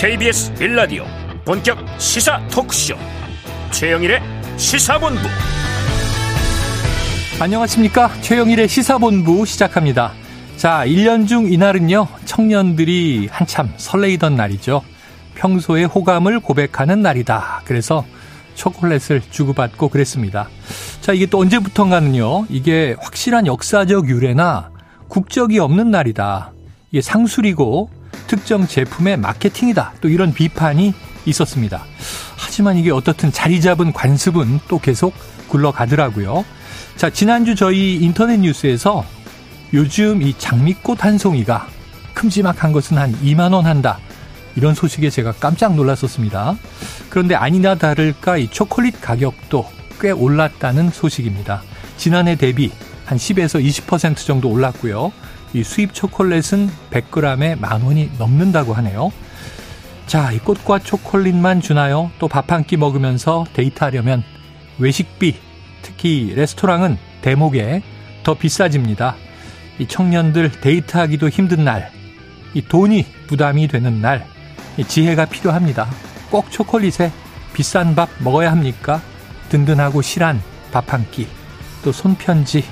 KBS 빌라디오 본격 시사 토크쇼. 최영일의 시사본부. 안녕하십니까? 최영일의 시사본부 시작합니다. 자 1년 중 이날은요 청년들이 한참 설레이던 날이죠. 평소의 호감을 고백하는 날이다. 그래서 초콜릿을 주고받고 그랬습니다. 자 이게 또 언제부턴가는요 이게 확실한 역사적 유래나 국적이 없는 날이다. 이게 상술이고 특정 제품의 마케팅이다. 또 이런 비판이 있었습니다. 하지만 이게 어떻든 자리 잡은 관습은 또 계속 굴러가더라고요. 자, 지난주 저희 인터넷 뉴스에서 요즘 이 장미꽃 한 송이가 큼지막한 것은 한 2만원 한다. 이런 소식에 제가 깜짝 놀랐었습니다. 그런데 아니나 다를까 이 초콜릿 가격도 꽤 올랐다는 소식입니다. 지난해 대비 한 10에서 20% 정도 올랐고요. 이 수입 초콜릿은 100g에 만 원이 넘는다고 하네요. 자, 이 꽃과 초콜릿만 주나요? 또 밥 한 끼 먹으면서 데이트하려면 외식비, 특히 레스토랑은 대목에 더 비싸집니다. 이 청년들 데이트하기도 힘든 날, 이 돈이 부담이 되는 날, 이 지혜가 필요합니다. 꼭 초콜릿에 비싼 밥 먹어야 합니까? 든든하고 실한 밥 한 끼, 또 손편지,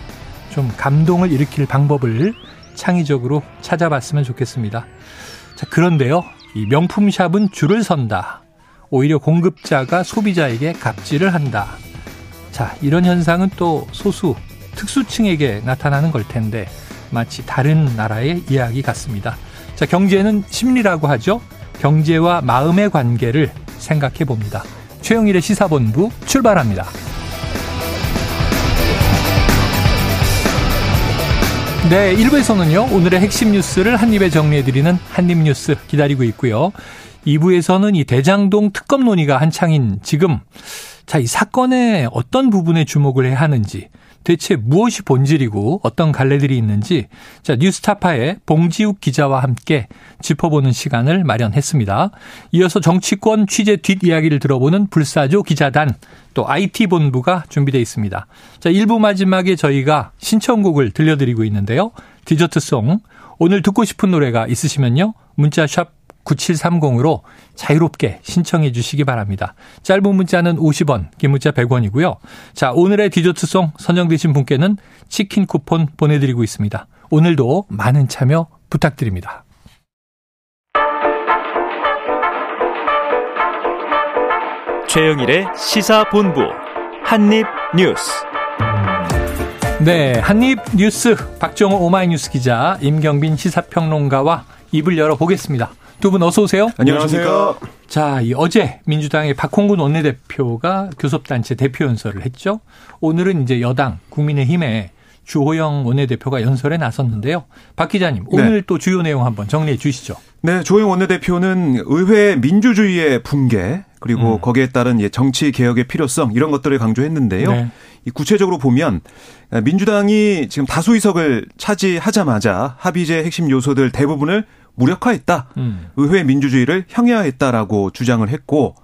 좀 감동을 일으킬 방법을 창의적으로 찾아봤으면 좋겠습니다. 자, 그런데요. 이 명품샵은 줄을 선다. 오히려 공급자가 소비자에게 갑질을 한다. 자, 이런 현상은 또 소수, 특수층에게 나타나는 걸 텐데 마치 다른 나라의 이야기 같습니다. 자, 경제는 심리라고 하죠. 경제와 마음의 관계를 생각해 봅니다. 최영일의 시사본부 출발합니다. 네, 1부에서는요, 오늘의 핵심 뉴스를 한입에 정리해드리는 한입뉴스 기다리고 있고요. 2부에서는 이 대장동 특검 논의가 한창인 지금, 자, 이 사건의 어떤 부분에 주목을 해야 하는지, 대체 무엇이 본질이고 어떤 갈래들이 있는지 자 뉴스타파의 봉지욱 기자와 함께 짚어보는 시간을 마련했습니다. 이어서 정치권 취재 뒷이야기를 들어보는 불사조 기자단 또 IT 본부가 준비되어 있습니다. 자 1부 마지막에 저희가 신청곡을 들려드리고 있는데요. 디저트송 오늘 듣고 싶은 노래가 있으시면요. 문자 샵 9730으로 자유롭게 신청해 주시기 바랍니다. 짧은 문자는 50원, 긴 문자 100원이고요. 자, 오늘의 디저트송 선정되신 분께는 치킨 쿠폰 보내드리고 있습니다. 오늘도 많은 참여 부탁드립니다. 최영일의 시사본부 한입뉴스 네, 한입뉴스 박정호 오마이뉴스 기자 임경빈 시사평론가와 입을 열어보겠습니다. 두 분 어서 오세요. 안녕하세요. 자, 이 어제 민주당의 박홍근 원내대표가 교섭단체 대표 연설을 했죠. 오늘은 이제 여당 국민의힘의 주호영 원내대표가 연설에 나섰는데요. 박 기자님, 네. 오늘 네. 또 주요 내용 한번 정리해 주시죠. 네, 주호영 원내대표는 의회 민주주의의 붕괴 그리고 음. 거기에 따른 정치 개혁의 필요성 이런 것들을 강조했는데요. 네. 구체적으로 보면 민주당이 지금 다수 의석을 차지하자마자 합의제 핵심 요소들 대부분을 무력화했다. 음. 의회 민주주의를 형해화했다라고 주장을 했고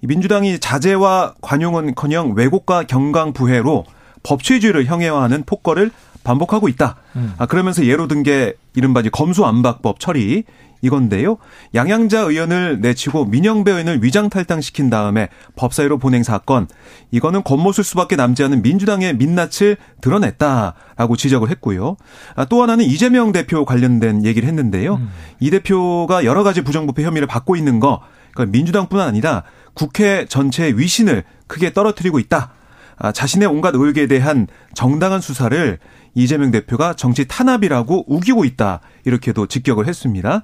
민주당이 자제와 관용은커녕 왜곡과 경강부회로 법치주의를 형해화하는 폭거를 반복하고 있다. 음. 아, 그러면서 예로 든 게 이른바 검수안박법 처리 이건데요. 양양자 의원을 내치고 민영배 의원을 위장 탈당시킨 다음에 법사위로 보낸 사건. 이거는 겉모습 수밖에 남지 않은 민주당의 민낯을 드러냈다라고 지적을 했고요. 아, 또 하나는 이재명 대표 관련된 얘기를 했는데요. 음. 이 대표가 여러 가지 부정부패 혐의를 받고 있는 거 그러니까 민주당뿐만 아니라 국회 전체의 위신을 크게 떨어뜨리고 있다. 아, 자신의 온갖 의혹에 대한 정당한 수사를 이재명 대표가 정치 탄압이라고 우기고 있다. 이렇게도 직격을 했습니다.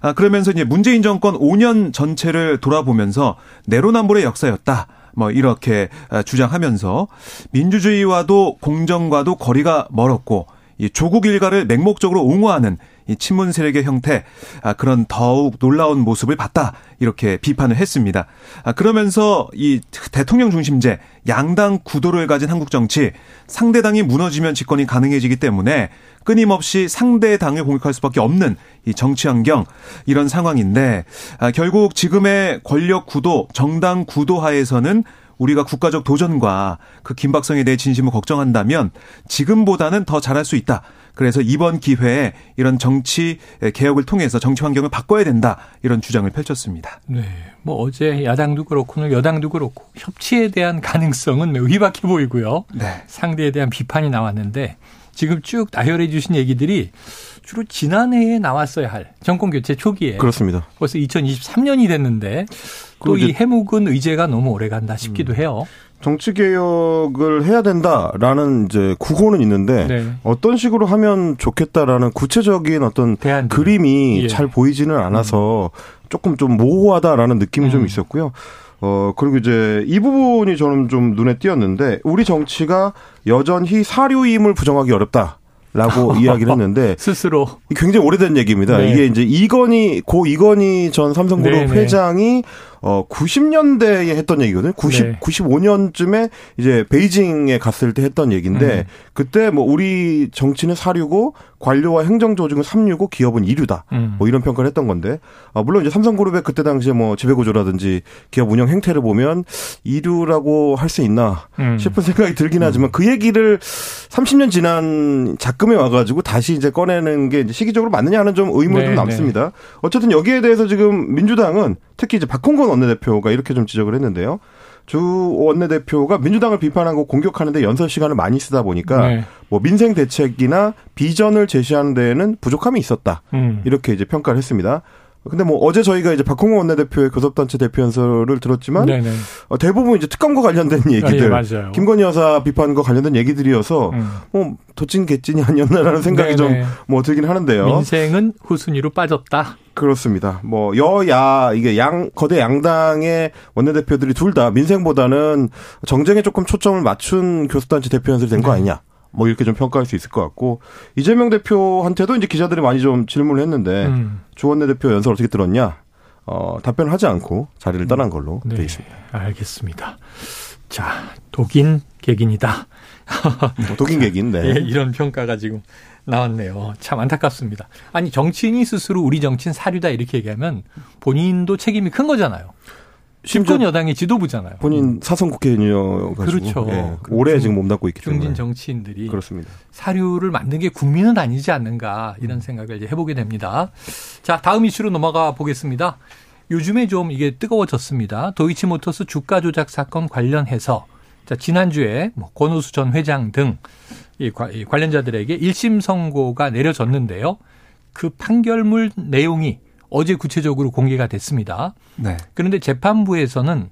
아, 그러면서 이제 문재인 정권 5년 전체를 돌아보면서 내로남불의 역사였다. 뭐 이렇게 아, 주장하면서 민주주의와도 공정과도 거리가 멀었고 이 조국 일가를 맹목적으로 옹호하는 이 친문 세력의 형태 아, 그런 더욱 놀라운 모습을 봤다 이렇게 비판을 했습니다. 아, 그러면서 이 대통령 중심제 양당 구도를 가진 한국 정치 상대당이 무너지면 집권이 가능해지기 때문에 끊임없이 상대 당을 공격할 수밖에 없는 이 정치 환경 이런 상황인데 아, 결국 지금의 권력 구도 정당 구도 하에서는 우리가 국가적 도전과 그 긴박성에 대해 진심으로 걱정한다면 지금보다는 더 잘할 수 있다. 그래서 이번 기회에 이런 정치 개혁을 통해서 정치 환경을 바꿔야 된다. 이런 주장을 펼쳤습니다. 네. 뭐 어제 야당도 그렇고 오늘 여당도 그렇고 협치에 대한 가능성은 매우 희박해 보이고요. 네. 상대에 대한 비판이 나왔는데 지금 쭉 나열해 주신 얘기들이 주로 지난해에 나왔어야 할 정권 교체 초기에 그렇습니다. 벌써 2023년이 됐는데 또 이 해묵은 의제가 너무 오래 간다 싶기도 음. 해요. 정치 개혁을 해야 된다라는 이제 구호는 있는데 네. 어떤 식으로 하면 좋겠다라는 구체적인 어떤 대안들. 그림이 예. 잘 보이지는 않아서 음. 조금 좀 모호하다라는 느낌이 음. 좀 있었고요. 어, 그리고 이제 이 부분이 저는 좀 눈에 띄었는데 우리 정치가 여전히 사료임을 부정하기 어렵다. 라고 이야기를 했는데 스스로 굉장히 오래된 얘기입니다. 네. 이게 이제 이건희 고 이건희 전 삼성그룹 네, 네. 회장이 어 90년대에 했던 얘기거든요. 90 네. 95년쯤에 이제 베이징에 갔을 때 했던 얘기인데 음. 그때 뭐 우리 정치는 사류고 관료와 행정 조직은 삼류고 기업은 이류다. 음. 뭐 이런 평가를 했던 건데 아 물론 이제 삼성그룹의 그때 당시에 뭐 지배 구조라든지 기업 운영 행태를 보면 이류라고 할 수 있나 음. 싶은 생각이 들긴 하지만 그 얘기를 30년 지난 작금에 와가지고 다시 이제 꺼내는 게 이제 시기적으로 맞느냐 하는 좀 의문이 네, 좀 남습니다. 네. 어쨌든 여기에 대해서 지금 민주당은 특히 이제 박홍건 원내대표가 이렇게 좀 지적을 했는데요. 주 원내대표가 민주당을 비판하고 공격하는데 연설 시간을 많이 쓰다 보니까 네. 뭐 민생 대책이나 비전을 제시하는 데에는 부족함이 있었다. 음. 이렇게 이제 평가를 했습니다. 근데 뭐 어제 저희가 이제 박홍호 원내대표의 교섭단체 대표 연설을 들었지만 네네. 어, 대부분 이제 특검과 관련된 얘기들, 아, 예, 김건희 여사 비판과 관련된 얘기들이어서 음. 뭐 도찐 개찐이 아니었나라는 생각이 좀 뭐 들긴 하는데요. 민생은 후순위로 빠졌다. 그렇습니다. 뭐 여야 이게 양 거대 양당의 원내대표들이 둘 다 민생보다는 정쟁에 조금 초점을 맞춘 교섭단체 대표 연설이 된거 네. 아니냐. 뭐 이렇게 좀 평가할 수 있을 것 같고 이재명 대표한테도 이제 기자들이 많이 좀 질문을 했는데 음. 조원내 대표 연설 어떻게 들었냐? 어, 답변을 하지 않고 자리를 떠난 걸로 네, 돼 있습니다. 알겠습니다. 자, 독인 객인이다. 뭐 독인 객인, 네. 예, 이런 평가가 지금 나왔네요. 참 안타깝습니다. 아니 정치인이 스스로 우리 정치인 사류다 이렇게 얘기하면 본인도 책임이 큰 거잖아요. 심권 여당의 지도부잖아요. 본인 사선 국회의원이어가지고 그렇죠. 예, 오래 지금 몸담고 있기 때문에 중진 정치인들이 그렇습니다. 사료를 만든 게 국민은 아니지 않는가 이런 생각을 이제 해보게 됩니다. 자 다음 이슈로 넘어가 보겠습니다. 요즘에 좀 이게 뜨거워졌습니다. 도이치모터스 주가 조작 사건 관련해서 자 지난주에 뭐 권오수 전 회장 등 이 관련자들에게 1심 선고가 내려졌는데요. 그 판결문 내용이 어제 구체적으로 공개가 됐습니다. 네. 그런데 재판부에서는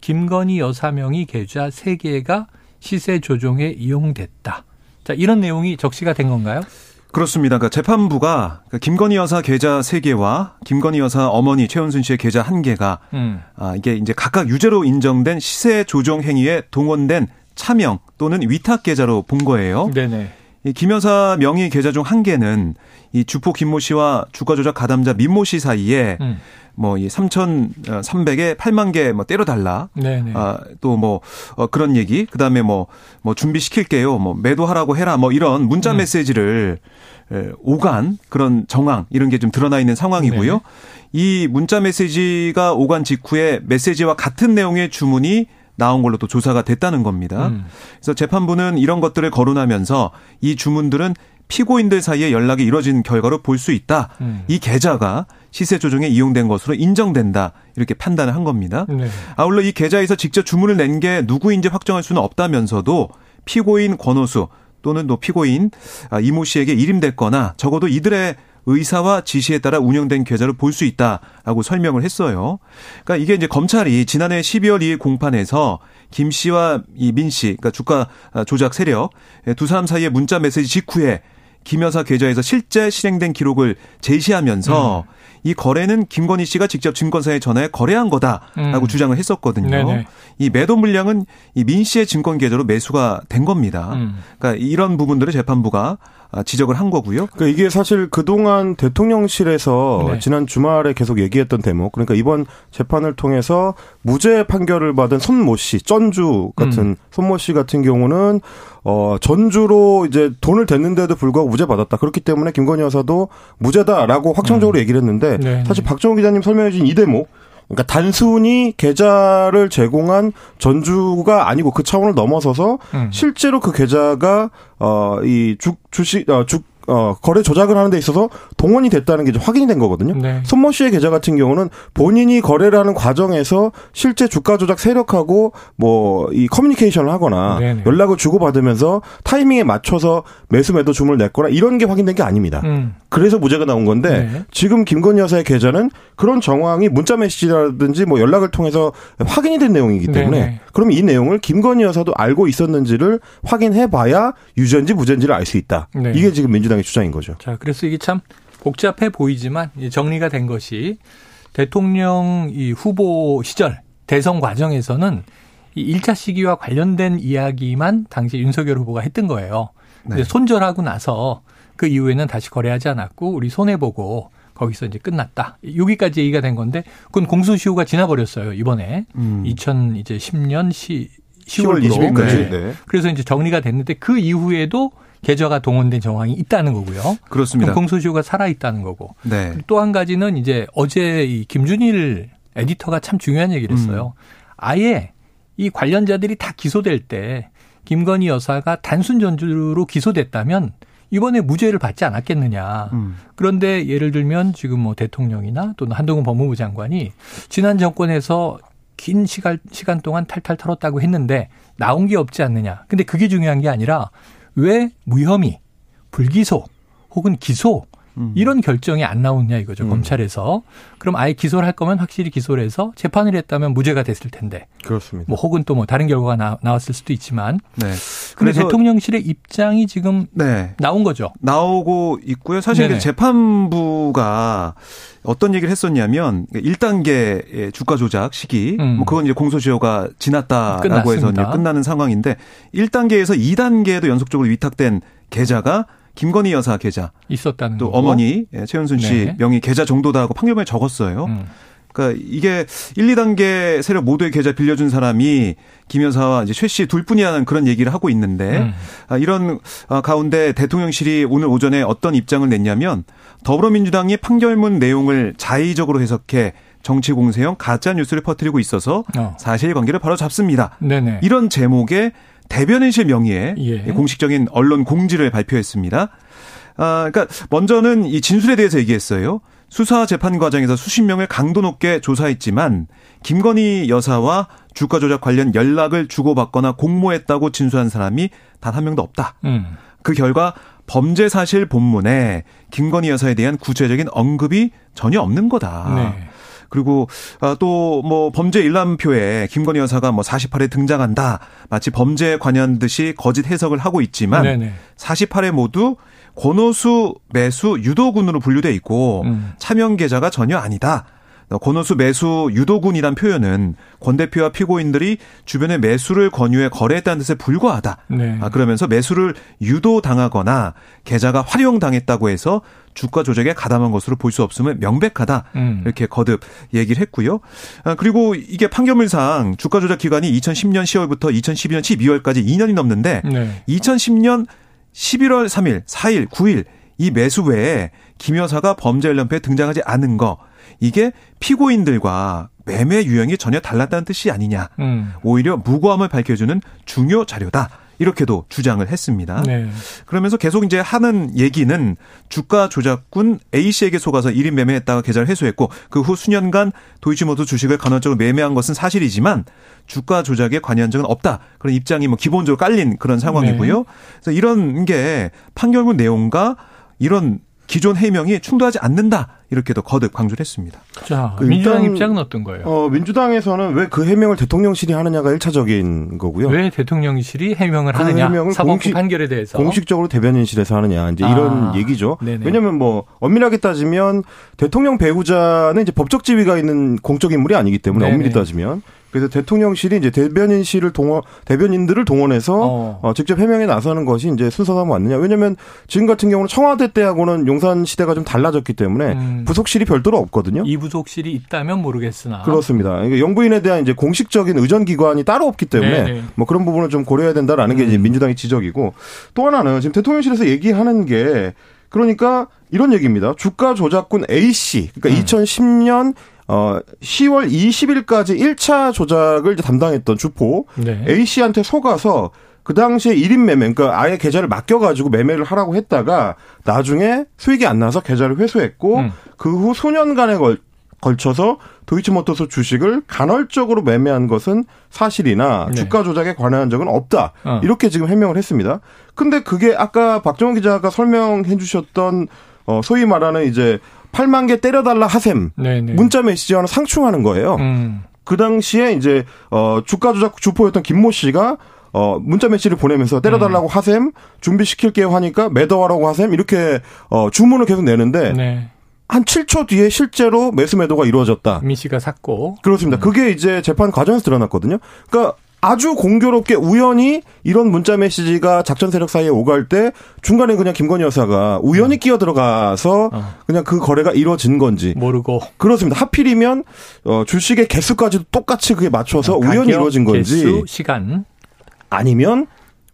김건희 여사 명의 계좌 3개가 시세 조종에 이용됐다. 자, 이런 내용이 적시가 된 건가요? 그렇습니다. 그러니까 재판부가 그러니까 김건희 여사 계좌 3개와 김건희 여사 어머니 최은순 씨의 계좌 1개가 음. 아, 이게 이제 각각 유죄로 인정된 시세 조종 행위에 동원된 차명 또는 위탁 계좌로 본 거예요. 네네. 이 김 여사 명의 계좌 중 한 개는 이 주포 김모 씨와 주가 조작 가담자 민모 씨 사이에 음. 뭐이 3,300에 8만 개 뭐 때려 달라. 아, 또뭐 어, 그런 얘기. 그다음에 뭐뭐 뭐 준비시킬게요. 뭐 매도하라고 해라. 뭐 이런 문자 음. 메시지를 에, 오간 그런 정황 이런 게 좀 드러나 있는 상황이고요. 네. 이 문자 메시지가 오간 직후에 메시지와 같은 내용의 주문이 나온 걸로 또 조사가 됐다는 겁니다. 음. 그래서 재판부는 이런 것들을 거론하면서 이 주문들은 피고인들 사이에 연락이 이뤄진 결과로 볼 수 있다. 음. 이 계좌가 시세 조정에 이용된 것으로 인정된다. 이렇게 판단을 한 겁니다. 네. 아울러 이 계좌에서 직접 주문을 낸 게 누구인지 확정할 수는 없다면서도 피고인 권호수 또는 또 피고인 아, 이모 씨에게 일임됐거나 적어도 이들의 의사와 지시에 따라 운영된 계좌를 볼수 있다라고 설명을 했어요. 그러니까 이게 이제 검찰이 지난해 12월 2일 공판에서 김 씨와 이 민 씨, 그러니까 주가 조작 세력 두 사람 사이의 문자 메시지 직후에 김 여사 계좌에서 실제 실행된 기록을 제시하면서 음. 이 거래는 김건희 씨가 직접 증권사에 전화해 거래한 거다라고 음. 주장을 했었거든요. 네네. 이 매도 물량은 이 민 씨의 증권 계좌로 매수가 된 겁니다. 음. 그러니까 이런 부분들을 재판부가 아, 지적을 한 거고요. 그러니까 이게 사실 그동안 대통령실에서 네. 지난 주말에 계속 얘기했던 대목, 그러니까 이번 재판을 통해서 무죄 판결을 받은 손모 씨, 전주 같은 음. 손모 씨 같은 경우는 어 전주로 이제 돈을 댔는데도 불구하고 무죄 받았다. 그렇기 때문에 김건희 여사도 무죄다라고 확정적으로 음. 얘기를 했는데 네. 사실 박정우 기자님 설명해 주신 이 대목 그러니까 단순히 계좌를 제공한 전주가 아니고 그 차원을 넘어서서 음. 실제로 그 계좌가 어이 주식 어 주 어, 거래 조작을 하는 데 있어서 동원이 됐다는 게 확인이 된 거거든요. 네. 손모 씨의 계좌 같은 경우는 본인이 거래를 하는 과정에서 실제 주가 조작 세력하고 뭐 이 커뮤니케이션을 하거나 네네. 연락을 주고받으면서 타이밍에 맞춰서 매수 매도 주문을 냈거나 이런 게 확인된 게 아닙니다. 음. 그래서 무죄가 나온 건데 네. 지금 김건희 여사의 계좌는 그런 정황이 문자 메시지라든지 뭐 연락을 통해서 확인이 된 내용이기 때문에 네네. 그럼 이 내용을 김건희 여사도 알고 있었는지를 확인해 봐야 유전지 무전지를 알 수 있다. 네. 이게 지금 민주당 민주당의 주장인 거죠. 자, 그래서 이게 참 복잡해 보이지만 정리가 된 것이 대통령 이 후보 시절 대선 과정에서는 이 1차 시기와 관련된 이야기만 당시 윤석열 후보가 했던 거예요. 네. 손절하고 나서 그 이후에는 다시 거래하지 않았고 우리 손해 보고 거기서 이제 끝났다. 여기까지 얘기가 된 건데 그건 공소시효가 지나버렸어요 이번에 음. 2010년 시 10월 20일까지. 네. 그래서 이제 정리가 됐는데 그 이후에도 계좌가 동원된 정황이 있다는 거고요. 그렇습니다. 공소시효가 살아 있다는 거고. 네. 또 한 가지는 이제 어제 이 김준일 에디터가 참 중요한 얘기를 했어요. 음. 아예 이 관련자들이 다 기소될 때 김건희 여사가 단순 전주로 기소됐다면 이번에 무죄를 받지 않았겠느냐. 음. 그런데 예를 들면 지금 뭐 대통령이나 또는 한동훈 법무부 장관이 지난 정권에서 긴 시간, 시간 동안 탈탈 털었다고 했는데 나온 게 없지 않느냐. 근데 그게 중요한 게 아니라 왜 무혐의, 불기소 혹은 기소 음. 이런 결정이 안 나오냐 이거죠 음. 검찰에서 그럼 아예 기소를 할 거면 확실히 기소를 해서 재판을 했다면 무죄가 됐을 텐데 그렇습니다. 뭐 혹은 또 뭐 다른 결과가 나, 나왔을 수도 있지만 네. 그래서 대통령실의 입장이 지금 네. 나온 거죠. 나오고 있고요. 사실 재판부가 어떤 얘기를 했었냐면 1단계 주가 조작 시기 음. 뭐 그건 이제 공소시효가 지났다라고 끝났습니다. 해서 이제 끝나는 상황인데 1단계에서 2단계에도 연속적으로 위탁된 계좌가 김건희 여사 계좌 있었다는 또 거고. 어머니 예, 최은순 씨 네. 명의 계좌 정도다 하고 판결문에 적었어요. 음. 그러니까 이게 1, 2단계 세력 모두의 계좌 빌려준 사람이 김 여사와 이제 최 씨 둘뿐이라는 그런 얘기를 하고 있는데 음. 아, 이런 아, 가운데 대통령실이 오늘 오전에 어떤 입장을 냈냐면 더불어민주당이 판결문 내용을 자의적으로 해석해 정치 공세형 가짜 뉴스를 퍼뜨리고 있어서 어. 사실관계를 바로 잡습니다. 네네. 이런 제목의 대변인실 명의의 예. 공식적인 언론 공지를 발표했습니다. 아, 그러니까 먼저는 이 진술에 대해서 얘기했어요. 수사 재판 과정에서 수십 명을 강도 높게 조사했지만 김건희 여사와 주가 조작 관련 연락을 주고받거나 공모했다고 진술한 사람이 단 한 명도 없다. 음. 그 결과 범죄 사실 본문에 김건희 여사에 대한 구체적인 언급이 전혀 없는 거다. 네. 그리고 아, 또뭐 범죄 일람표에 김건희 여사가 뭐 48회 등장한다. 마치 범죄에 관한 듯이 거짓 해석을 하고 있지만 네네. 48회 모두 권오수 매수 유도군으로 분류돼 있고 음. 차명 계좌가 전혀 아니다. 권오수 매수 유도군이란 표현은 권 대표와 피고인들이 주변에 매수를 권유해 거래했다는 뜻에 불과하다. 네. 아, 그러면서 매수를 유도당하거나 계좌가 활용당했다고 해서 주가 조작에 가담한 것으로 볼 수 없음을 명백하다. 음. 이렇게 거듭 얘기를 했고요. 아, 그리고 이게 판결문상 주가 조작 기간이 2010년 10월부터 2012년 12월까지 2년이 넘는데 네. 2010년 11월 3일, 4일, 9일 이 매수 외에 김 여사가 범죄 관련표에 등장하지 않은 거 이게 피고인들과 매매 유형이 전혀 달랐다는 뜻이 아니냐. 음. 오히려 무고함을 밝혀주는 중요 자료다. 이렇게도 주장을 했습니다. 네. 그러면서 계속 이제 하는 얘기는 주가 조작군 A 씨에게 속아서 1인 매매했다가 계좌를 회수했고 그 후 수년간 도이치모터 주식을 간헐적으로 매매한 것은 사실이지만 주가 조작에 관여한 적은 없다. 그런 입장이 뭐 기본적으로 깔린 그런 상황이고요. 네. 그래서 이런 게 판결문 내용과 이런 기존 해명이 충돌하지 않는다. 이렇게도 거듭 강조를 했습니다. 자, 그 민주당 입장은 어떤 거예요? 어, 민주당에서는 왜 그 해명을 대통령실이 하느냐가 1차적인 거고요. 왜 대통령실이 해명을 그 하느냐? 해명을 사법부 공식, 판결에 대해서 공식적으로 대변인실에서 하느냐. 이제 아, 이런 얘기죠. 네네. 왜냐면 뭐 엄밀하게 따지면 대통령 배우자는 이제 법적 지위가 있는 공적 인물이 아니기 때문에 네네. 엄밀히 따지면 그래서 대통령실이 이제 대변인실을 동원 대변인들을 동원해서 어. 어 직접 해명에 나서는 것이 이제 순서가 맞느냐? 왜냐하면 지금 같은 경우는 청와대 때하고는 용산 시대가 좀 달라졌기 때문에 음. 부속실이 별도로 없거든요. 이 부속실이 있다면 모르겠으나 그렇습니다. 그러니까 영부인에 대한 이제 공식적인 의전 기관이 따로 없기 때문에 네네. 뭐 그런 부분을 좀 고려해야 된다라는 게 이제 음. 민주당의 지적이고 또 하나는 지금 대통령실에서 얘기하는 게 그러니까 이런 얘기입니다. 주가 조작군 A 씨, 그러니까 음. 2010년 어 10월 20일까지 1차 조작을 담당했던 주포 네. A 씨한테 속아서 그 당시에 1인 매매, 그러니까 아예 계좌를 맡겨가지고 매매를 하라고 했다가 나중에 수익이 안 나서 계좌를 회수했고 음. 그후 수년간에 걸, 걸쳐서 도이치모터스 주식을 간헐적으로 매매한 것은 사실이나 네. 주가 조작에 관여한 적은 없다. 어. 이렇게 지금 해명을 했습니다. 근데 그게 아까 박정원 기자가 설명해 주셨던 어 소위 말하는 이제 8만 개 때려달라 하셈 네네. 네. 문자 메시지와는 상충하는 거예요. 음. 그 당시에 이제 어 주가 조작 주포였던 김모 씨가 어 문자 메시지를 보내면서 때려달라고 음. 하셈 준비시킬게요 하니까 매도하라고 하셈 이렇게 어 주문을 계속 내는데 네. 한 7초 뒤에 실제로 매수 매도가 이루어졌다. 민 씨가 샀고. 그렇습니다. 음. 그게 이제 재판 과정에서 드러났거든요. 그러니까 아주 공교롭게 우연히 이런 문자 메시지가 작전 세력 사이에 오갈 때 중간에 그냥 김건희 여사가 우연히 음. 끼어 들어가서 어. 그냥 그 거래가 이루어진 건지 모르고 그렇습니다. 하필이면 어 주식의 개수까지도 똑같이 그게 맞춰서 어, 우연히 이루어진 건지 개수, 시간 아니면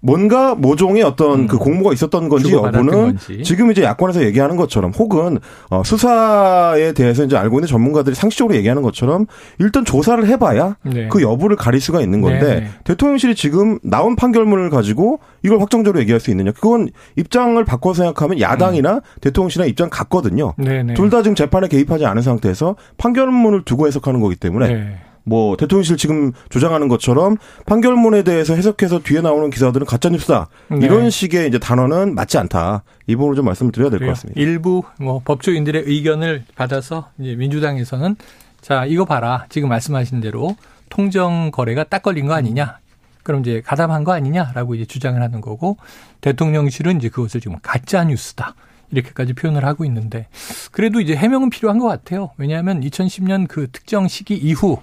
뭔가 모종의 어떤 음. 그 공모가 있었던 건지 여부는 건지. 지금 이제 야권에서 얘기하는 것처럼 혹은 어 수사에 대해서 이제 알고 있는 전문가들이 상식적으로 얘기하는 것처럼 일단 조사를 해봐야 네. 그 여부를 가릴 수가 있는 건데 네. 대통령실이 지금 나온 판결문을 가지고 이걸 확정적으로 얘기할 수 있느냐 그건 입장을 바꿔 생각하면 야당이나 음. 대통령실이나 입장 같거든요. 네, 네. 둘다 지금 재판에 개입하지 않은 상태에서 판결문을 두고 해석하는 거기 때문에. 네. 뭐 대통령실 지금 조장하는 것처럼 판결문에 대해서 해석해서 뒤에 나오는 기사들은 가짜 뉴스다 네. 이런 식의 이제 단어는 맞지 않다 이 부분을 좀 말씀을 드려야 될 것 같습니다. 일부 뭐 법조인들의 의견을 받아서 이제 민주당에서는 자 이거 봐라 지금 말씀하신 대로 통정 거래가 딱 걸린 거 아니냐 그럼 이제 가담한 거 아니냐라고 이제 주장을 하는 거고 대통령실은 이제 그것을 지금 가짜 뉴스다. 이렇게까지 표현을 하고 있는데 그래도 이제 해명은 필요한 것 같아요. 왜냐하면 2010년 그 특정 시기 이후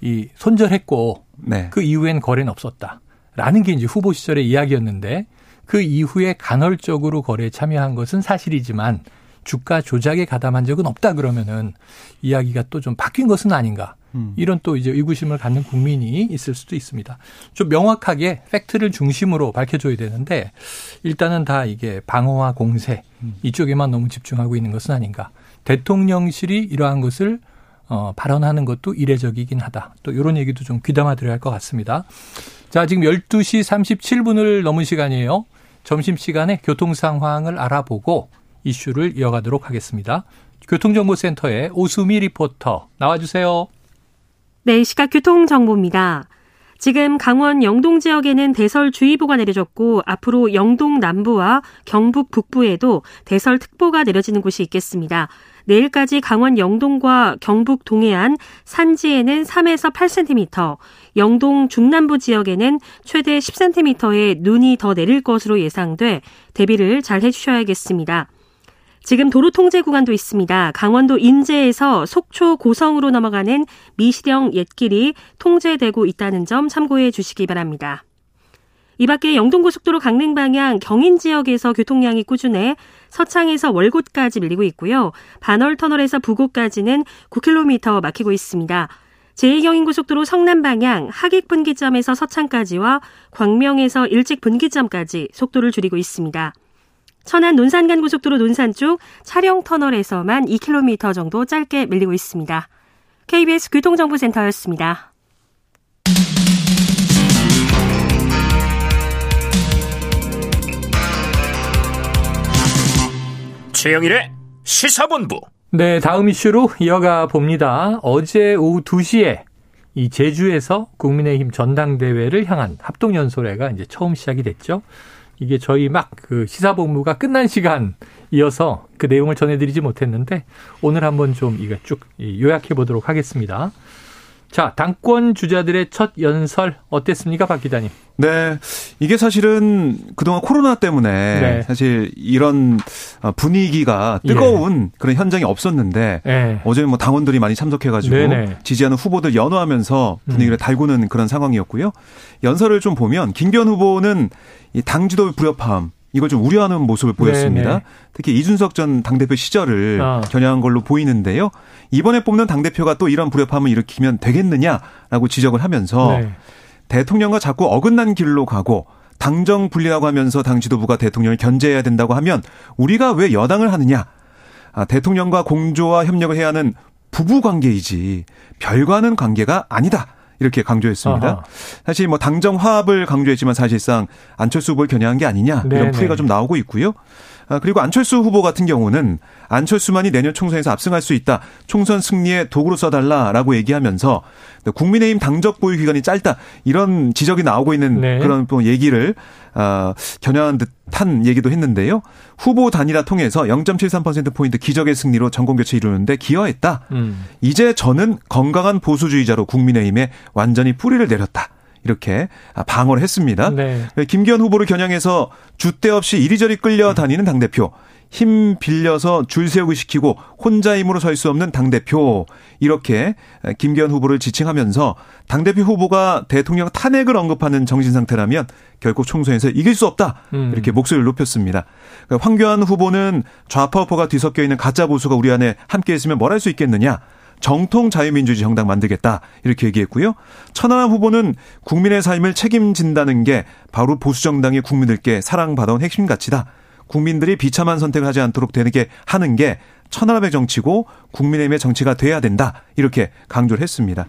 이 손절했고 네. 그 이후엔 거래는 없었다라는 게 이제 후보 시절의 이야기였는데 그 이후에 간헐적으로 거래에 참여한 것은 사실이지만 주가 조작에 가담한 적은 없다 그러면은 이야기가 또 좀 바뀐 것은 아닌가. 음. 이런 또 이제 의구심을 갖는 국민이 있을 수도 있습니다. 좀 명확하게 팩트를 중심으로 밝혀줘야 되는데 일단은 다 이게 방어와 공세 음. 이쪽에만 너무 집중하고 있는 것은 아닌가. 대통령실이 이러한 것을 어, 발언하는 것도 이례적이긴 하다. 또 이런 얘기도 좀 귀담아 드려야 할 것 같습니다. 자, 지금 12시 37분을 넘은 시간이에요. 점심시간에 교통 상황을 알아보고 이슈를 이어가도록 하겠습니다. 교통정보센터의 오수미 리포터 나와주세요. 네, 시각 교통정보입니다. 지금 강원 영동 지역에는 대설 주의보가 내려졌고 앞으로 영동 남부와 경북 북부에도 대설 특보가 내려지는 곳이 있겠습니다. 내일까지 강원 영동과 경북 동해안, 산지에는 3에서 8cm, 영동 중남부 지역에는 최대 10cm의 눈이 더 내릴 것으로 예상돼 대비를 잘 해주셔야겠습니다. 지금 도로 통제 구간도 있습니다. 강원도 인제에서 속초 고성으로 넘어가는 미시령 옛길이 통제되고 있다는 점 참고해 주시기 바랍니다. 이 밖에 영동고속도로 강릉 방향 경인 지역에서 교통량이 꾸준해 서창에서 월곶까지 밀리고 있고요. 반월터널에서 부곡까지는 9km 막히고 있습니다. 제2경인고속도로 성남 방향 하객 분기점에서 서창까지와 광명에서 일찍 분기점까지 속도를 줄이고 있습니다. 천안 논산간 고속도로 논산 쪽 차량 터널에서만 2km 정도 짧게 밀리고 있습니다. KBS 교통정보센터였습니다. 최영일의 시사본부. 네, 다음 이슈로 이어가 봅니다. 어제 오후 2시에 이 제주에서 국민의힘 전당대회를 향한 합동연설회가 이제 처음 시작이 됐죠. 이게 저희 막 그 시사본부가 끝난 시간 이어서 그 내용을 전해드리지 못했는데 오늘 한번 좀 이거 쭉 요약해 보도록 하겠습니다. 자, 당권 주자들의 첫 연설 어땠습니까, 박 기자님? 네. 이게 사실은 그동안 코로나 때문에 네. 사실 이런 분위기가 뜨거운 예. 그런 현장이 없었는데 예. 어제 뭐 당원들이 많이 참석해가지고 네네. 지지하는 후보들 연호하면서 분위기를 음. 달구는 그런 상황이었고요. 연설을 좀 보면 김기현 후보는 이 당지도 불협화음 이걸 좀 우려하는 모습을 보였습니다. 네네. 특히 이준석 전 당대표 시절을 아. 겨냥한 걸로 보이는데요. 이번에 뽑는 당대표가 또 이런 불협화음을 일으키면 되겠느냐라고 지적을 하면서 네. 대통령과 자꾸 어긋난 길로 가고 당정 분리라고 하면서 당 지도부가 대통령을 견제해야 된다고 하면 우리가 왜 여당을 하느냐. 아, 대통령과 공조와 협력을 해야 하는 부부 관계이지 별과는 관계가 아니다. 이렇게 강조했습니다. 아하. 사실 뭐 당정 화합을 강조했지만 사실상 안철수 후보를 겨냥한 게 아니냐 이런 네네. 풀이가 좀 나오고 있고요. 아, 그리고 안철수 후보 같은 경우는 안철수만이 내년 총선에서 압승할 수 있다. 총선 승리에 도구로 써달라라고 얘기하면서 국민의힘 당적 보유 기간이 짧다. 이런 지적이 나오고 있는 네. 그런 뭐 얘기를 어, 겨냥한 듯한 얘기도 했는데요. 후보 단일화 통해서 0.73%포인트 기적의 승리로 전공교체 이루는데 기여했다. 음. 이제 저는 건강한 보수주의자로 국민의힘에 완전히 뿌리를 내렸다. 이렇게 방어를 했습니다. 네. 김기현 후보를 겨냥해서 주대 없이 이리저리 끌려다니는 당대표. 힘 빌려서 줄 세우고 시키고 혼자 힘으로 설 수 없는 당대표. 이렇게 김기현 후보를 지칭하면서 당대표 후보가 대통령 탄핵을 언급하는 정신 상태라면 결국 총선에서 이길 수 없다. 음. 이렇게 목소리를 높였습니다. 황교안 후보는 좌파 우파가 뒤섞여 있는 가짜 보수가 우리 안에 함께 있으면 뭘 할 수 있겠느냐. 정통 자유민주주의 정당 만들겠다 이렇게 얘기했고요. 천하람 후보는 국민의 삶을 책임진다는 게 바로 보수 정당이 국민들께 사랑받아온 핵심 가치다. 국민들이 비참한 선택을 하지 않도록 되게 하는 게 천하람의 정치고 국민의힘의 정치가 돼야 된다 이렇게 강조를 했습니다.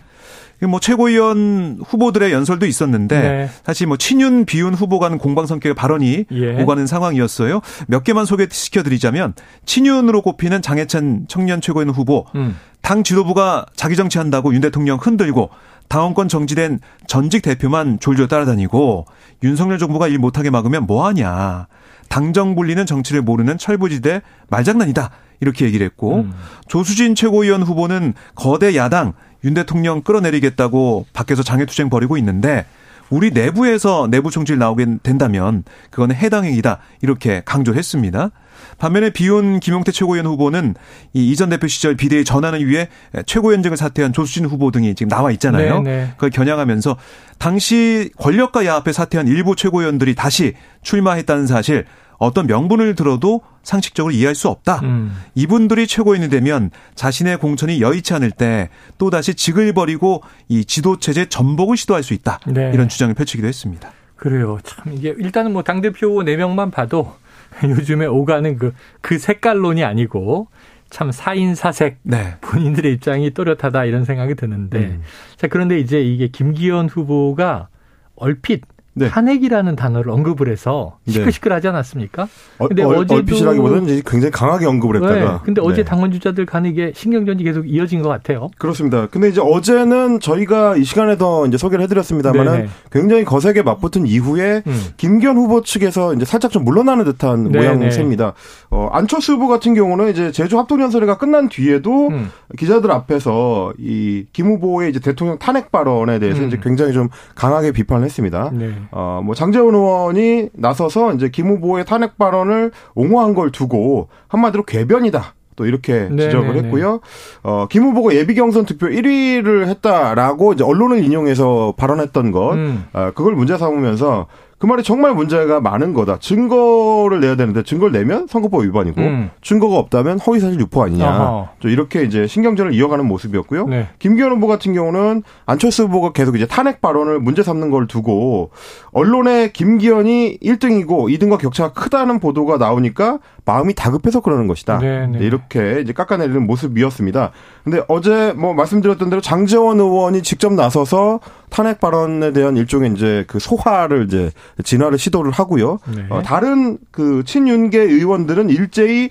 뭐 최고위원 후보들의 연설도 있었는데 네. 사실 뭐 친윤 비윤 후보 가는 공방 성격의 발언이 예. 오가는 상황이었어요. 몇 개만 소개시켜 드리자면 친윤으로 꼽히는 장해찬 청년 최고위원 후보 음. 당 지도부가 자기 정치한다고 윤 대통령 흔들고 당원권 정지된 전직 대표만 졸졸 따라다니고 윤석열 정부가 일 못하게 막으면 뭐하냐. 당정 불리는 정치를 모르는 철부지대 말장난이다. 이렇게 얘기를 했고 음. 조수진 최고위원 후보는 거대 야당 윤 대통령 끌어내리겠다고 밖에서 장애투쟁 벌이고 있는데 우리 내부에서 내부 총질 나오게 된다면 그거는 해당 행위다 이렇게 강조했습니다. 반면에 비온 김용태 최고위원 후보는 이 이전 대표 시절 비대위 전환을 위해 최고위원직을 사퇴한 조수진 후보 등이 지금 나와 있잖아요. 네네. 네. 그걸 겨냥하면서 당시 권력과 야합에 사퇴한 일부 최고위원들이 다시 출마했다는 사실 어떤 명분을 들어도 상식적으로 이해할 수 없다. 음. 이분들이 최고인이 되면 자신의 공천이 여의치 않을 때 또다시 직을 버리고 이 지도체제 전복을 시도할 수 있다. 네. 이런 주장을 펼치기도 했습니다. 그래요. 참 이게 일단은 뭐 당대표 4명만 봐도 요즘에 오가는 그, 그 색깔론이 아니고 참 사인사색 네. 본인들의 입장이 또렷하다 이런 생각이 드는데 음. 자 그런데 이제 이게 김기현 후보가 얼핏 네. 탄핵이라는 단어를 언급을 해서 네. 시끌시끌하지 않았습니까? 근데 얼, 어제도 얼핏이라기보다는 굉장히 강하게 언급을 했다가. 네. 근데 어제 네. 당원 주자들 간에 이게 신경전이 계속 이어진 것 같아요. 그렇습니다. 근데 이제 어제는 저희가 이 시간에도 이제 소개를 해드렸습니다만은 굉장히 거세게 맞붙은 이후에 음. 김기현 후보 측에서 이제 살짝 좀 물러나는 듯한 모양새입니다. 어, 안철수 후보 같은 경우는 이제 제주 합동 연설회가 끝난 뒤에도 음. 기자들 앞에서 이 김 후보의 이제 대통령 탄핵 발언에 대해서 음. 이제 굉장히 좀 강하게 비판을 했습니다. 네. 어, 뭐 장재원 의원이 나서서 이제 김 후보의 탄핵 발언을 옹호한 걸 두고 한마디로 궤변이다. 또 이렇게 네, 지적을 네네네. 했고요. 어, 김 후보가 예비 경선 투표 1위를 했다라고 이제 언론을 인용해서 발언했던 것, 음. 어, 그걸 문제 삼으면서 그 말이 정말 문제가 많은 거다. 증거를 내야 되는데 증거를 내면 선거법 위반이고 음. 증거가 없다면 허위사실 유포 아니냐. 좀 이렇게 이제 신경전을 이어가는 모습이었고요. 네. 김기현 후보 같은 경우는 안철수 후보가 계속 이제 탄핵 발언을 문제 삼는 걸 두고 언론에 김기현이 1등이고 2등과 격차가 크다는 보도가 나오니까 마음이 다급해서 그러는 것이다. 네네. 네. 이렇게 이제 깎아내리는 모습이었습니다. 근데 어제 뭐 말씀드렸던 대로 장재원 의원이 직접 나서서 탄핵 발언에 대한 일종의 이제 그 소화를 이제 진화를 시도를 하고요. 네. 어, 다른 그 친윤계 의원들은 일제히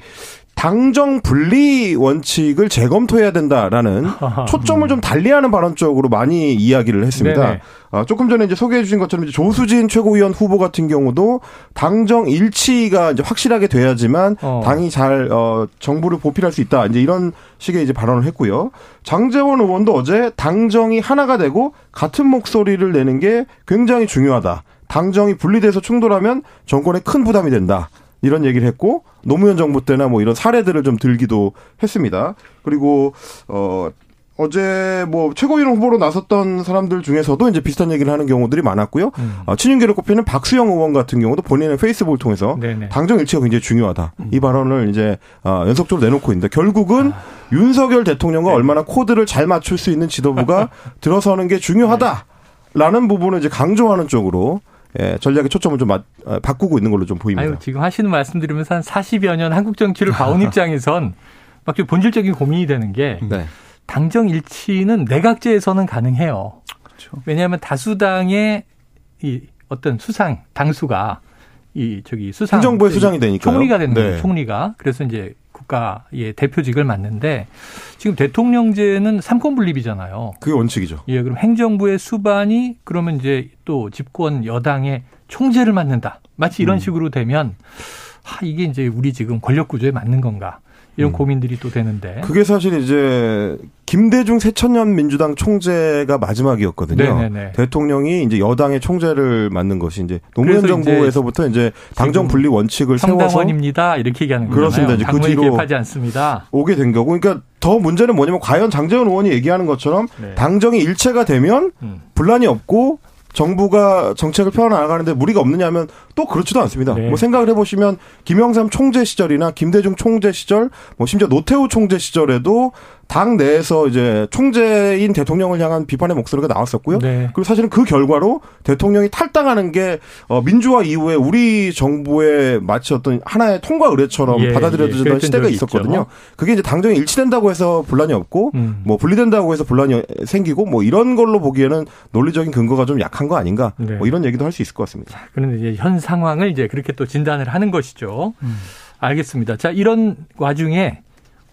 당정 분리 원칙을 재검토해야 된다라는 초점을 좀 달리하는 발언 쪽으로 많이 이야기를 했습니다. 어, 조금 전에 이제 소개해 주신 것처럼 조수진 최고위원 후보 같은 경우도 당정 일치가 이제 확실하게 돼야지만 어. 당이 잘 어, 정부를 보필할 수 있다. 이제 이런 식의 이제 발언을 했고요. 장재원 의원도 어제 당정이 하나가 되고 같은 목소리를 내는 게 굉장히 중요하다. 당정이 분리돼서 충돌하면 정권에 큰 부담이 된다. 이런 얘기를 했고 노무현 정부 때나 뭐 이런 사례들을 좀 들기도 했습니다. 그리고 어 어제 뭐 최고위원 후보로 나섰던 사람들 중에서도 이제 비슷한 얘기를 하는 경우들이 많았고요. 음. 어, 친윤계를 꼽히는 박수영 의원 같은 경우도 본인의 페이스북을 통해서 네네. 당정 일치가 굉장히 중요하다. 음. 이 발언을 이제 어, 연속적으로 내놓고 있는데 결국은 아. 윤석열 대통령과 네. 얼마나 코드를 잘 맞출 수 있는 지도부가 들어서는 게 중요하다라는 네. 부분을 이제 강조하는 쪽으로 예, 전략의 초점을 좀 마, 어, 바꾸고 있는 걸로 좀 보입니다. 아유, 지금 하시는 말씀 들으면서 한 40여 년 한국 정치를 봐온 입장에선 막 본질적인 고민이 되는 게 네. 당정 일치는 내각제에서는 가능해요. 그렇죠. 왜냐하면 다수당의 이 어떤 수상 당수가 이 저기 수상 행정부의 수장이 되니까 총리가 되는 네. 거예요. 총리가 그래서 이제 국가의 대표직을 맡는데 지금 대통령제는 삼권 분립이잖아요. 그게 원칙이죠. 예, 그럼 행정부의 수반이 그러면 이제 또 집권 여당의 총재를 맡는다. 마치 이런 음. 식으로 되면 아, 이게 이제 우리 지금 권력 구조에 맞는 건가? 이런 음. 고민들이 또 되는데. 그게 사실 이제 김대중 새천년 민주당 총재가 마지막이었거든요. 네네네. 대통령이 이제 여당의 총재를 맡는 것이 이제 노무현 정부에서부터 이제, 당정 분리 원칙을 세워서 이렇게 얘기하는 거예요. 그렇습니다. 이제 그 뒤로 개입하지 않습니다. 오게 된 거고. 그러니까 더 문제는 뭐냐면 과연 장재원 의원이 얘기하는 것처럼 네. 당정이 일체가 되면 음. 분란이 없고 정부가 정책을 펴나가는데 무리가 없느냐면 또 그렇지도 않습니다. 네. 뭐 생각을 해보시면 김영삼 총재 시절이나 김대중 총재 시절, 뭐 심지어 노태우 총재 시절에도 당 내에서 이제 총재인 대통령을 향한 비판의 목소리가 나왔었고요. 네. 그리고 사실은 그 결과로 대통령이 탈당하는 게 어, 민주화 이후에 우리 정부의 마치 어떤 하나의 통과 의례처럼 예, 받아들여지던 예, 시대가 있었거든요. 있죠. 그게 이제 당정이 일치된다고 해서 분란이 없고 음. 뭐 분리된다고 해서 분란이 생기고 뭐 이런 걸로 보기에는 논리적인 근거가 좀 약한 거 아닌가 네. 뭐 이런 얘기도 할 수 있을 것 같습니다. 그런데 이제 현 상황을 이제 그렇게 또 진단을 하는 것이죠. 음. 알겠습니다. 자 이런 와중에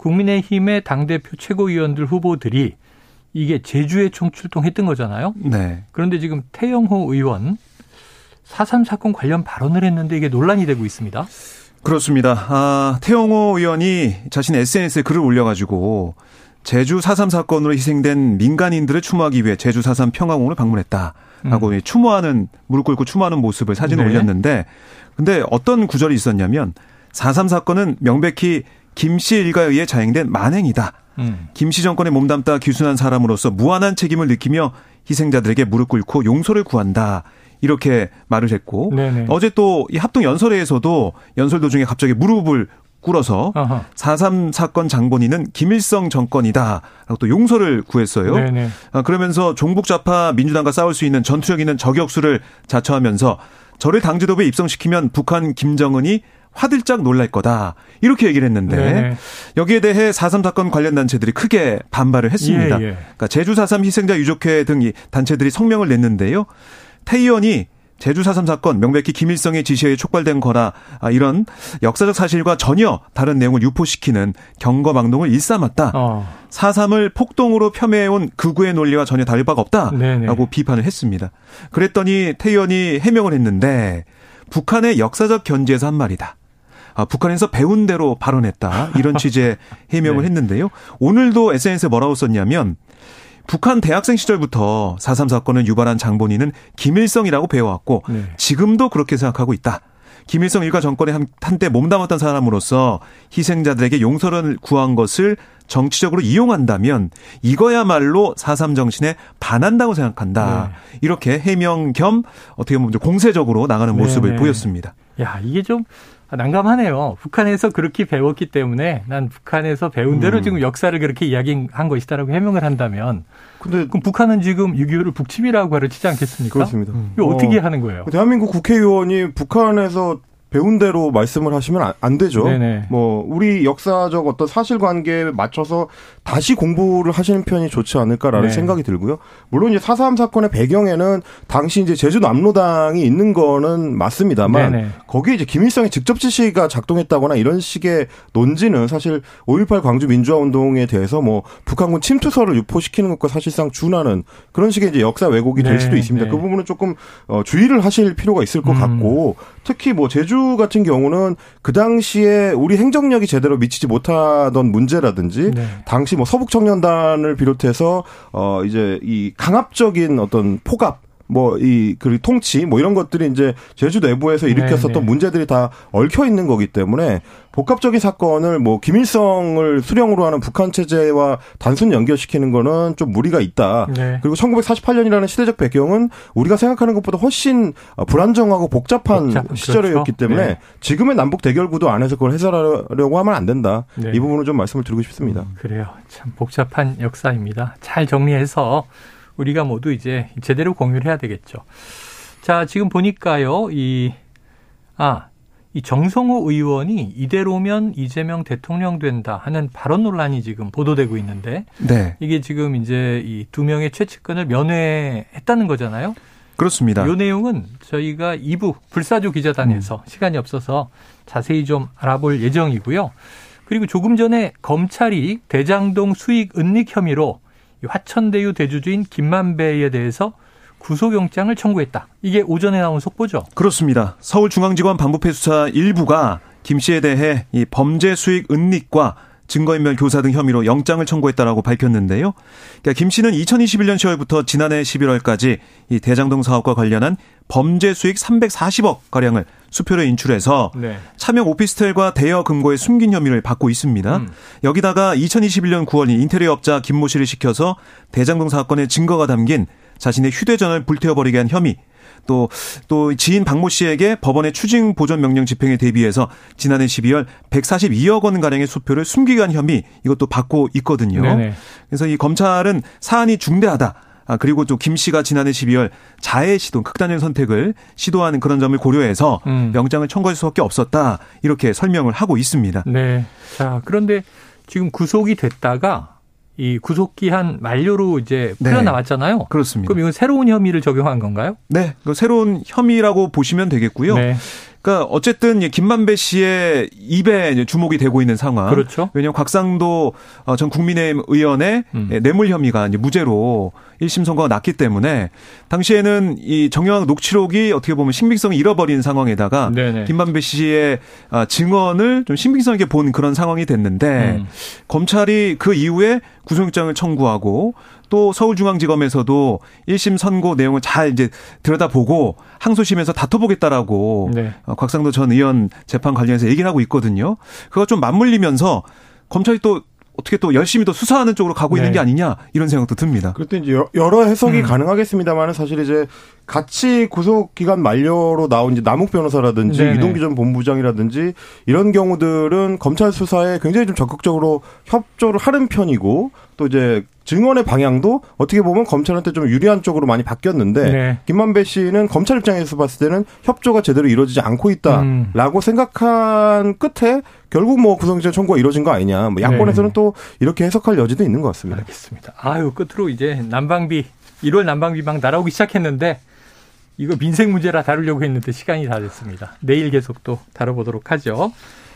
국민의힘의 당대표 최고위원들 후보들이 이게 제주에 총출동했던 거잖아요. 네. 그런데 지금 태영호 의원 4.3 사건 관련 발언을 했는데 이게 논란이 되고 있습니다. 그렇습니다. 아, 태영호 의원이 자신 SNS에 글을 올려가지고 제주 4.3 사건으로 희생된 민간인들을 추모하기 위해 제주 4.3 평화공원을 방문했다. 하고 음. 추모하는, 무릎 꿇고 추모하는 모습을 사진을 네. 올렸는데 근데 어떤 구절이 있었냐면 4.3 사건은 명백히 김씨 일가에 의해 자행된 만행이다. 음. 김씨 정권에 몸담다 귀순한 사람으로서 무한한 책임을 느끼며 희생자들에게 무릎 꿇고 용서를 구한다. 이렇게 말을 했고 네네. 어제 또 이 합동 연설회에서도 연설 도중에 갑자기 무릎을 꿇어서 4.3 사건 장본인은 김일성 정권이다. 라고 또 용서를 구했어요. 네네. 아, 그러면서 종북 좌파 민주당과 싸울 수 있는 전투력 있는 저격수를 자처하면서 저를 당 지도부에 입성시키면 북한 김정은이 화들짝 놀랄 거다. 이렇게 얘기를 했는데 네. 여기에 대해 4.3 사건 관련 단체들이 크게 반발을 했습니다. 예, 예. 그러니까 제주 4.3 희생자 유족회 등 단체들이 성명을 냈는데요. 태 의원이 제주 4.3 사건 명백히 김일성의 지시에 촉발된 거라 아, 이런 역사적 사실과 전혀 다른 내용을 유포시키는 경거망동을 일삼았다. 어. 4.3을 폭동으로 폄훼해온 극우의 논리와 전혀 다를 바가 없다라고 네네. 비판을 했습니다. 그랬더니 태 의원이 해명을 했는데 북한의 역사적 견지에서 한 말이다. 아, 북한에서 배운 대로 발언했다. 이런 취지의 해명을 네. 했는데요. 오늘도 SNS에 뭐라고 썼냐면 북한 대학생 시절부터 4.3 사건을 유발한 장본인은 김일성이라고 배워왔고 네. 지금도 그렇게 생각하고 있다. 김일성 일가 정권에 한때 몸담았던 사람으로서 희생자들에게 용서를 구한 것을 정치적으로 이용한다면 이거야말로 4.3 정신에 반한다고 생각한다. 네. 이렇게 해명 겸 어떻게 보면 공세적으로 나가는 모습을 네. 보였습니다. 야, 이게 좀 난감하네요. 북한에서 그렇게 배웠기 때문에 난 북한에서 배운 대로 음. 지금 역사를 그렇게 이야기한 것이다라고 해명을 한다면 근데 그럼 북한은 지금 6.25를 북침이라고 가르치지 않겠습니까? 그렇습니다. 이거 어떻게 어, 하는 거예요? 대한민국 국회의원이 북한에서 배운 대로 말씀을 하시면 안, 되죠. 네네. 뭐 우리 역사적 어떤 사실관계에 맞춰서 다시 공부를 하시는 편이 좋지 않을까라는 네. 생각이 들고요. 물론 이제 사삼 사건의 배경에는 당시 이제 제주 남로당이 있는 거는 맞습니다만 네네. 거기에 이제 김일성의 직접 지시가 작동했다거나 이런 식의 논지는 사실 5.18 광주 민주화 운동에 대해서 뭐 북한군 침투설을 유포시키는 것과 사실상 준하는 그런 식의 이제 역사 왜곡이 될 네. 수도 있습니다. 네. 그 부분은 조금 어, 주의를 하실 필요가 있을 것 음. 같고 특히 뭐 제주 같은 경우는 그 당시에 우리 행정력이 제대로 미치지 못하던 문제라든지 네. 당시 뭐 서북 청년단을 비롯해서 어 이제 이 강압적인 어떤 포갑 뭐 이 그리고 통치 뭐 이런 것들이 이제 제주 내부에서 일으켰었던 네네. 네. 문제들이 다 얽혀 있는 거기 때문에 복합적인 사건을 뭐 김일성을 수령으로 하는 북한 체제와 단순 연결시키는 거는 좀 무리가 있다. 네. 그리고 1948년이라는 시대적 배경은 우리가 생각하는 것보다 훨씬 불안정하고 복잡한 복잡, 시절이었기 그렇죠. 때문에 네. 지금의 남북 대결 구도 안에서 그걸 해설하려고 하면 안 된다. 네. 이 부분을 좀 말씀을 드리고 싶습니다. 음, 그래요. 참 복잡한 역사입니다. 잘 정리해서 우리가 모두 이제 제대로 공유를 해야 되겠죠. 자, 지금 보니까요, 이, 아, 이 정성호 의원이 이대로면 이재명 대통령 된다 하는 발언 논란이 지금 보도되고 있는데 네. 이게 지금 이제 이 두 명의 최측근을 면회했다는 거잖아요. 그렇습니다. 이 내용은 저희가 2부 불사조 기자단에서 음. 시간이 없어서 자세히 좀 알아볼 예정이고요. 그리고 조금 전에 검찰이 대장동 수익 은닉 혐의로 화천대유 대주주인 김만배에 대해서 구속영장을 청구했다. 이게 오전에 나온 속보죠? 그렇습니다. 서울중앙지검 반부패 수사 일부가 김 씨에 대해 이 범죄 수익 은닉과 증거인멸 교사 등 혐의로 영장을 청구했다라고 밝혔는데요. 그러니까 김 씨는 2021년 10월부터 지난해 11월까지 이 대장동 사업과 관련한 범죄 수익 340억 가량을 수표로 인출해서 네. 차명 오피스텔과 대여 금고에 숨긴 혐의를 받고 있습니다. 음. 여기다가 2021년 9월 인테리어 업자 김모 씨를 시켜서 대장동 사건의 증거가 담긴 자신의 휴대전화를 불태워버리게 한 혐의 또, 또 지인 박모 씨에게 법원의 추징 보전 명령 집행에 대비해서 지난해 12월 142억 원가량의 수표를 숨기게 한 혐의 이것도 받고 있거든요. 네네. 그래서 이 검찰은 사안이 중대하다. 아, 그리고 또 김 씨가 지난해 12월 자해 시도, 극단적 선택을 시도하는 그런 점을 고려해서 음. 영장을 청구할 수밖에 없었다. 이렇게 설명을 하고 있습니다. 네. 자, 그런데 지금 구속이 됐다가 이 구속 기한 만료로 이제 풀려 네. 나왔잖아요. 그렇습니다. 그럼 이건 새로운 혐의를 적용한 건가요? 네, 그 새로운 혐의라고 보시면 되겠고요. 네. 그러니까 어쨌든 김만배 씨의 입에 주목이 되고 있는 상황. 그렇죠. 왜냐하면 곽상도 어, 전 국민의힘 의원의 음. 뇌물 혐의가 무죄로 1심 선고가 났기 때문에 당시에는 이 정영학 녹취록이 어떻게 보면 신빙성이 잃어버린 상황에다가 네네. 김만배 씨의 아, 증언을 좀 신빙성 있게 본 그런 상황이 됐는데 음. 검찰이 그 이후에 구속영장을 청구하고 또 서울중앙지검에서도 1심 선고 내용을 잘 이제 들여다보고 항소심에서 다퉈보겠다라고 네. 어, 곽상도 전 의원 재판 관련해서 얘기를 하고 있거든요. 그거 좀 맞물리면서 검찰이 또 어떻게 또 열심히 또 수사하는 쪽으로 가고 네. 있는 게 아니냐 이런 생각도 듭니다. 그때 이제 여러 해석이 음. 가능하겠습니다만은 사실 이제 같이 구속 기간 만료로 나온 이제 남욱 변호사라든지 네네. 이동규 전 본부장이라든지 이런 경우들은 검찰 수사에 굉장히 좀 적극적으로 협조를 하는 편이고 또 이제 증언의 방향도 어떻게 보면 검찰한테 좀 유리한 쪽으로 많이 바뀌었는데 네. 김만배 씨는 검찰 입장에서 봤을 때는 협조가 제대로 이루어지지 않고 있다라고 음. 생각한 끝에 결국 뭐 구성재 청구가 이루어진 거 아니냐. 뭐 야권에서는 네. 또 이렇게 해석할 여지도 있는 것 같습니다. 알겠습니다. 아유 끝으로 이제 난방비 1월 난방비 막 날아오기 시작했는데 이거 민생 문제라 다루려고 했는데 시간이 다 됐습니다. 내일 계속 또 다뤄보도록 하죠.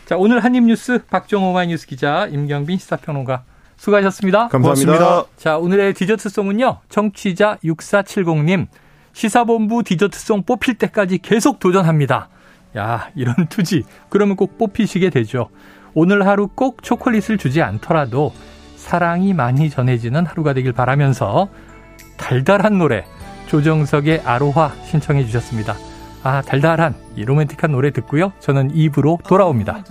자, 오늘 한입뉴스 박정호 마이뉴스 기자 임경빈 시사평론가 수고하셨습니다. 감사합니다. 고맙습니다. 자, 오늘의 디저트송은요. 청취자 6470님. 시사본부 디저트송 뽑힐 때까지 계속 도전합니다. 야, 이런 투지. 그러면 꼭 뽑히시게 되죠. 오늘 하루 꼭 초콜릿을 주지 않더라도 사랑이 많이 전해지는 하루가 되길 바라면서 달달한 노래 조정석의 아로하 신청해 주셨습니다. 아, 달달한 이 로맨틱한 노래 듣고요. 저는 입으로 돌아옵니다.